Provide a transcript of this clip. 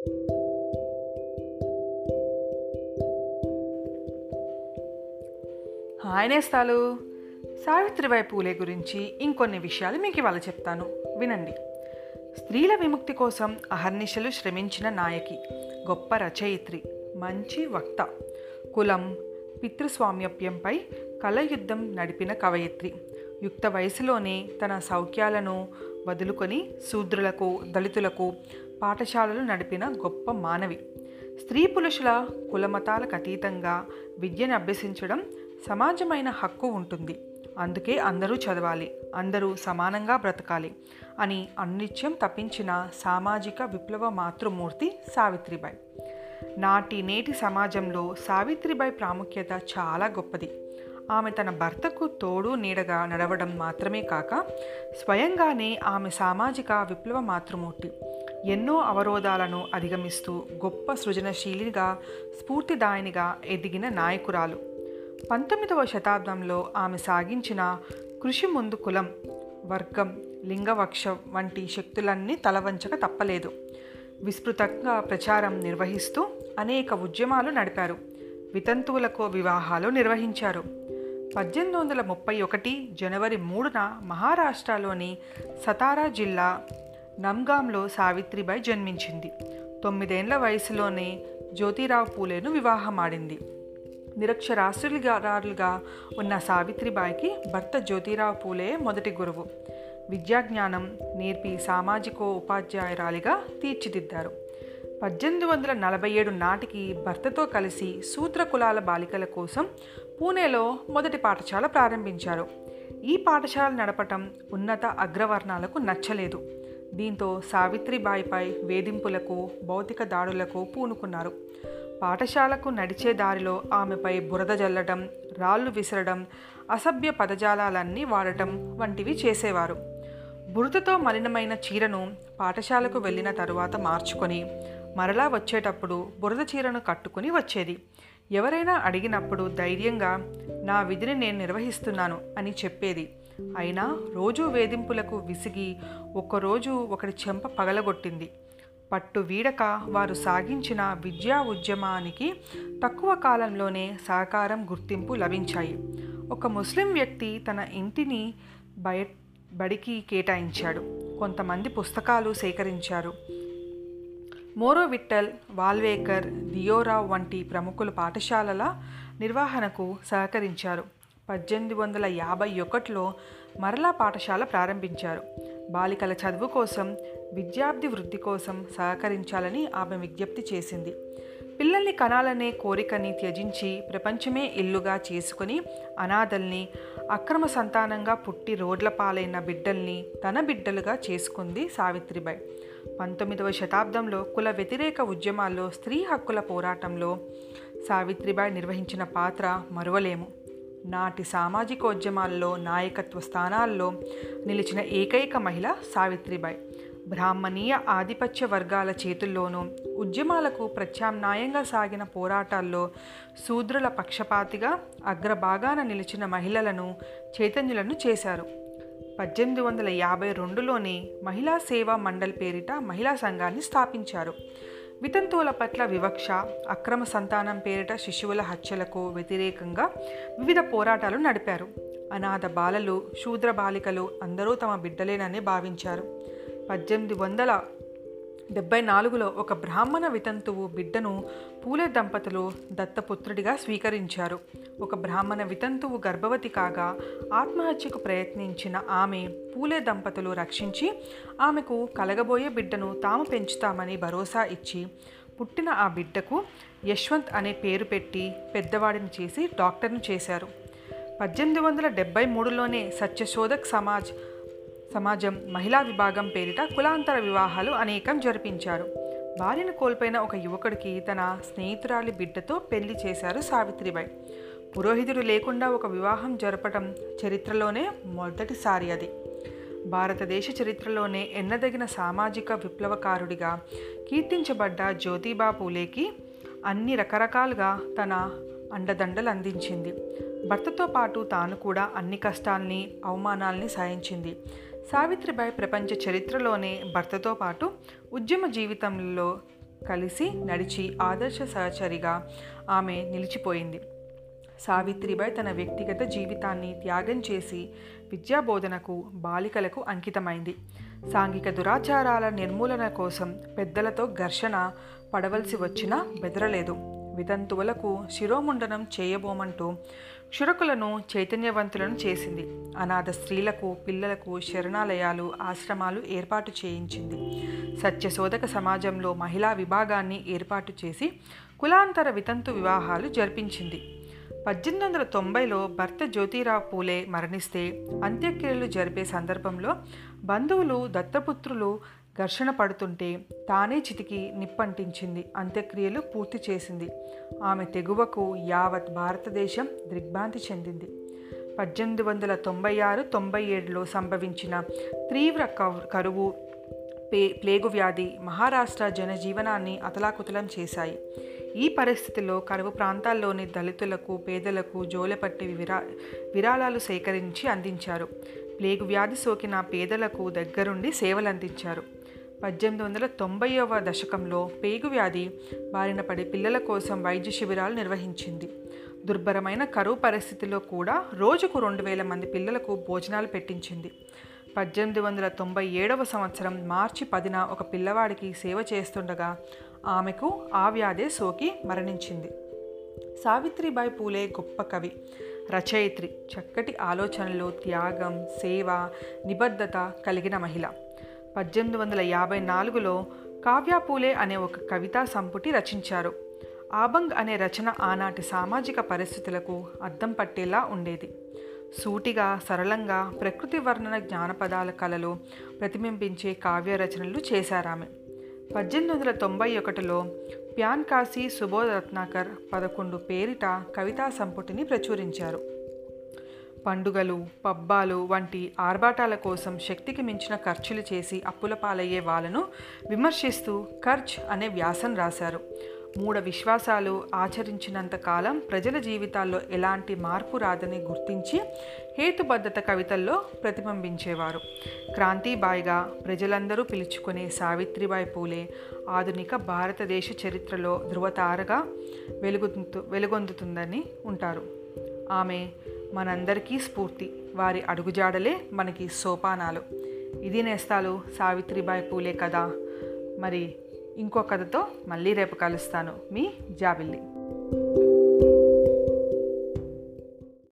Hi నేస్తాలు. Savitribai Phule గురించి ఇంకొన్ని విషయాలు మీకు ఇవాళ చెప్తాను. వినండి. స్త్రీల విముక్తి కోసం అహర్నిశలు శ్రమించిన నాయకి గొప్ప రచయిత్రి మంచి వక్త కులం పితృస్వామ్యప్యంపై కలయుద్ధం నడిపిన కవయిత్రి. యుక్త వయసులోనే తన సౌఖ్యాలను వదులుకొని శూద్రులకు దళితులకు పాఠశాలలు నడిపిన గొప్ప మానవి. స్త్రీ పురుషుల కులమతాలకు అతీతంగా విద్యను అభ్యసించడం సమాజమైన హక్కు ఉంటుంది. అందుకే అందరూ చదవాలి అందరూ సమానంగా బ్రతకాలి అని అనిత్యం తప్పించిన సామాజిక విప్లవ మాతృమూర్తి సావిత్రిబాయి. నాటి నేటి సమాజంలో సావిత్రిబాయి ప్రాముఖ్యత చాలా గొప్పది. ఆమె తన భర్తకు తోడు నీడగా నడవడం మాత్రమే కాక స్వయంగానే ఆమె సామాజిక విప్లవ మాతృమూర్తి. ఎన్నో అవరోధాలను అధిగమిస్తూ గొప్ప సృజనశీలిగా స్ఫూర్తిదాయనిగా ఎదిగిన నాయకురాలు. పంతొమ్మిదవ శతాబ్దంలో ఆమె సాగించిన కృషి ముందు కులం వర్గం లింగవక్షం వంటి శక్తులన్నీ తలవంచక తప్పలేదు. విస్తృతంగా ప్రచారం నిర్వహిస్తూ అనేక ఉద్యమాలు నడిపారు. వితంతువులకు వివాహాలు నిర్వహించారు. పద్దెనిమిది వందల ముప్పై ఒకటి జనవరి మూడున మహారాష్ట్రలోని సతారా జిల్లా నమ్గాంలో సావిత్రిబాయి జన్మించింది. తొమ్మిదేండ్ల వయసులోనే జ్యోతిరావు పూలేను వివాహమాడింది. నిరక్షరాస్యులుగా ఉన్న సావిత్రిబాయికి భర్త జ్యోతిరావు పూలే మొదటి గురువు. విద్యాజ్ఞానం నేర్పి సామాజిక ఉపాధ్యాయురాలిగా తీర్చిదిద్దారు. పద్దెనిమిది వందల నలభై ఏడు నాటికి భర్తతో కలిసి సూత్ర కులాల బాలికల కోసం పూణేలో మొదటి పాఠశాల ప్రారంభించారు. ఈ పాఠశాల నడపటం ఉన్నత అగ్రవర్ణాలకు నచ్చలేదు. దీంతో సావిత్రిబాయిపై వేధింపులకు భౌతిక దాడులకు పూనుకున్నారు. పాఠశాలకు నడిచే దారిలో ఆమెపై బురద జల్లడం రాళ్ళు విసరడం అసభ్య పదజాలాలన్నీ వాడటం వంటివి చేసేవారు. బురదతో మలినమైన చీరను పాఠశాలకు వెళ్ళిన తరువాత మార్చుకొని మరలా వచ్చేటప్పుడు బురద చీరను కట్టుకుని వచ్చేది. ఎవరైనా అడిగినప్పుడు ధైర్యంగా నా విధిని నేను నిర్వహిస్తున్నాను అని చెప్పేది. అయినా రోజు వేధింపులకు విసిగి ఒక్కరోజు ఒకటి చెంప పగలగొట్టింది. పట్టు వీడక వారు సాగించిన విద్యా ఉద్యమానికి తక్కువ కాలంలోనే సహకారం గుర్తింపు లభించాయి. ఒక ముస్లిం వ్యక్తి తన ఇంటిని బయ బడికి కేటాయించాడు. కొంతమంది పుస్తకాలు సేకరించారు. మోరో విట్టల్ వాల్వేకర్ దియోరావ్ వంటి ప్రముఖులు పాఠశాలల నిర్వహణకు సహకరించారు. పద్దెనిమిది వందల యాభై ఒకటిలో మరలా పాఠశాల ప్రారంభించారు. బాలికల చదువు కోసం విద్యార్థి వృద్ధి కోసం సహకరించాలని ఆమె విజ్ఞప్తి చేసింది. పిల్లల్ని కనాలనే కోరికని త్యజించి ప్రపంచమే ఇల్లుగా చేసుకుని అనాథల్ని అక్రమ సంతానంగా పుట్టి రోడ్ల పాలైన బిడ్డల్ని తన బిడ్డలుగా చేసుకుంది సావిత్రిబాయి. పంతొమ్మిదవ శతాబ్దంలో కుల వ్యతిరేక ఉద్యమాల్లో స్త్రీ హక్కుల పోరాటంలో సావిత్రిబాయి నిర్వహించిన పాత్ర మరువలేము. నాటి సామాజికోద్యమాల్లో నాయకత్వ స్థానాల్లో నిలిచిన ఏకైక మహిళ సావిత్రిబాయి. బ్రాహ్మణీయ ఆధిపత్య వర్గాల చేతుల్లోనూ ఉద్యమాలకు ప్రత్యామ్నాయంగా సాగిన పోరాటాల్లో శూద్రుల పక్షపాతిగా అగ్రభాగాన నిలిచిన మహిళలను చైతన్యులను చేశారు. పద్దెనిమిది వందల యాభై రెండులోనే మహిళా సేవా మండల్ పేరిట మహిళా సంఘాన్ని స్థాపించారు. వితంతువుల పట్ల వివక్ష అక్రమ సంతానం పేరిట శిశువుల హత్యలకు వ్యతిరేకంగా వివిధ పోరాటాలు నడిపారు. అనాథ బాలలు శూద్ర బాలికలు అందరూ తమ బిడ్డలేనని భావించారు. పద్దెనిమిది వందల డెబ్బై నాలుగులో ఒక బ్రాహ్మణ వితంతువు బిడ్డను పూలే దంపతులు దత్తపుత్రుడిగా స్వీకరించారు. ఒక బ్రాహ్మణ వితంతువు గర్భవతి కాగా ఆత్మహత్యకు ప్రయత్నించిన ఆమె పూలే దంపతులు రక్షించి ఆమెకు కలగబోయే బిడ్డను తాము పెంచుతామని భరోసా ఇచ్చి పుట్టిన ఆ బిడ్డకు యశ్వంత్ అనే పేరు పెట్టి పెద్దవాడిని చేసి డాక్టర్ను చేశారు. పద్దెనిమిది వందల డెబ్బై మూడులోనే సత్యశోధక్ సమాజ్ సమాజం మహిళా విభాగం పేరిట కులాంతర వివాహాలు అనేకం జరిపించారు. భార్యను కోల్పోయిన ఒక యువకుడికి తన స్నేహితురాలి బిడ్డతో పెళ్ళి చేశారు సావిత్రిబాయి. పురోహితుడు లేకుండా ఒక వివాహం జరపటం చరిత్రలోనే మొదటిసారి అది. భారతదేశ చరిత్రలోనే ఎన్నదగిన సామాజిక విప్లవకారుడిగా కీర్తించబడ్డ జ్యోతిబా పూలేకి అన్ని రకరకాలుగా తన అండదండలు అందించింది భర్తతో పాటు తాను కూడా అన్ని కష్టాల్ని అవమానాల్ని సాయించింది సావిత్రిబాయి ప్రపంచ చరిత్రలోనే భర్తతో పాటు ఉద్యమ జీవితంలో కలిసి నడిచి ఆదర్శ సహచరిగా ఆమె నిలిచిపోయింది. సావిత్రిబాయి తన వ్యక్తిగత జీవితాన్ని త్యాగం చేసి విద్యాబోధనకు బాలికలకు అంకితమైంది. సాంఘిక దురాచారాల నిర్మూలన కోసం పెద్దలతో ఘర్షణ పడవలసి వచ్చినా బెదరలేదు. వితంతువులకు శిరోముండనం చేయబోమంటూ క్షురకులను చైతన్యవంతులను చేసింది. అనాథ స్త్రీలకు పిల్లలకు శరణాలయాలు ఆశ్రమాలు ఏర్పాటు చేయించింది. సత్యశోధక సమాజంలో మహిళా విభాగాన్ని ఏర్పాటు చేసి కులాంతర వితంతు వివాహాలు జరిపించింది. పద్దెనిమిది వందల తొంభైలో భర్త జ్యోతిరావు పూలే మరణిస్తే అంత్యక్రియలు జరిపే సందర్భంలో బంధువులు దత్తపుత్రులు ఘర్షణ పడుతుంటే తానే చితికి నిప్పంటించింది. అంత్యక్రియలు పూర్తి చేసింది. ఆమె తెగువకు యావత్ భారతదేశం దిగ్భ్రాంతి చెందింది. పద్దెనిమిది వందల తొంభై ఆరు తొంభై ఏడులో సంభవించిన తీవ్ర కరువు పే ప్లేగు వ్యాధి మహారాష్ట్ర జనజీవనాన్ని అతలాకుతలం చేశాయి. ఈ పరిస్థితిలో కరువు ప్రాంతాల్లోని దళితులకు పేదలకు జోలెపట్టి విరా విరాళాలు సేకరించి అందించారు. ప్లేగు వ్యాధి సోకిన పేదలకు దగ్గరుండి సేవలందించారు. పద్దెనిమిది వందల తొంభైవ దశకంలో పేగు వ్యాధి బారిన పడి పిల్లల కోసం వైద్య శిబిరాలు నిర్వహించింది. దుర్భరమైన కరువు పరిస్థితిలో కూడా రోజుకు రెండు వేల మంది పిల్లలకు భోజనాలు పెట్టించింది. పద్దెనిమిది వందల తొంభై ఏడవ సంవత్సరం మార్చి పదిన ఒక పిల్లవాడికి సేవ చేస్తుండగా ఆమెకు ఆ వ్యాధే సోకి మరణించింది. సావిత్రిబాయి పూలే గొప్ప కవి. రచయిత్రి చక్కటి ఆలోచనలు త్యాగం సేవ నిబద్ధత కలిగిన మహిళ. పద్దెనిమిది వందల యాభై నాలుగులో కావ్యాపూలే అనే ఒక కవితా సంపుటి రచించారు. ఆబంగ్ అనే రచన ఆనాటి సామాజిక పరిస్థితులకు అద్దం పట్టేలా ఉండేది. సూటిగా సరళంగా ప్రకృతి వర్ణన జ్ఞానపదాల కళలు ప్రతిబింబించే కావ్య రచనలు చేశారామె. పద్దెనిమిది వందల తొంభై ఒకటిలో ప్యాన్ కాశీ సుబోధ్ రత్నాకర్ పదకొండు పేరిట కవితా సంపుటిని ప్రచురించారు. పండుగలు పబ్బాలు వంటి ఆర్భాటాల కోసం శక్తికి మించిన ఖర్చులు చేసి అప్పుల పాలయ్యే వాళ్ళను విమర్శిస్తూ ఖర్చ్ అనే వ్యాసం రాశారు. మూఢ విశ్వాసాలు ఆచరించినంత కాలం ప్రజల జీవితాల్లో ఎలాంటి మార్పు రాదని గుర్తించి హేతుబద్ధత కవితల్లో ప్రతిబింబించేవారు. క్రాంతిబాయిగా ప్రజలందరూ పిలుచుకునే సావిత్రిబాయి పూలే ఆధునిక భారతదేశ చరిత్రలో ధృవతారగా వెలుగు వెలుగొందుతుందని ఉంటారు. ఆమె మనందరికీ స్ఫూర్తి. వారి అడుగుజాడలే మనకి సోపానాలు. ఇది నేస్తాలు సావిత్రిబాయి పూలే కదా. మరి ఇంకో కథతో మళ్ళీ రేపు కలుస్తాను. మీ జాబిల్లి.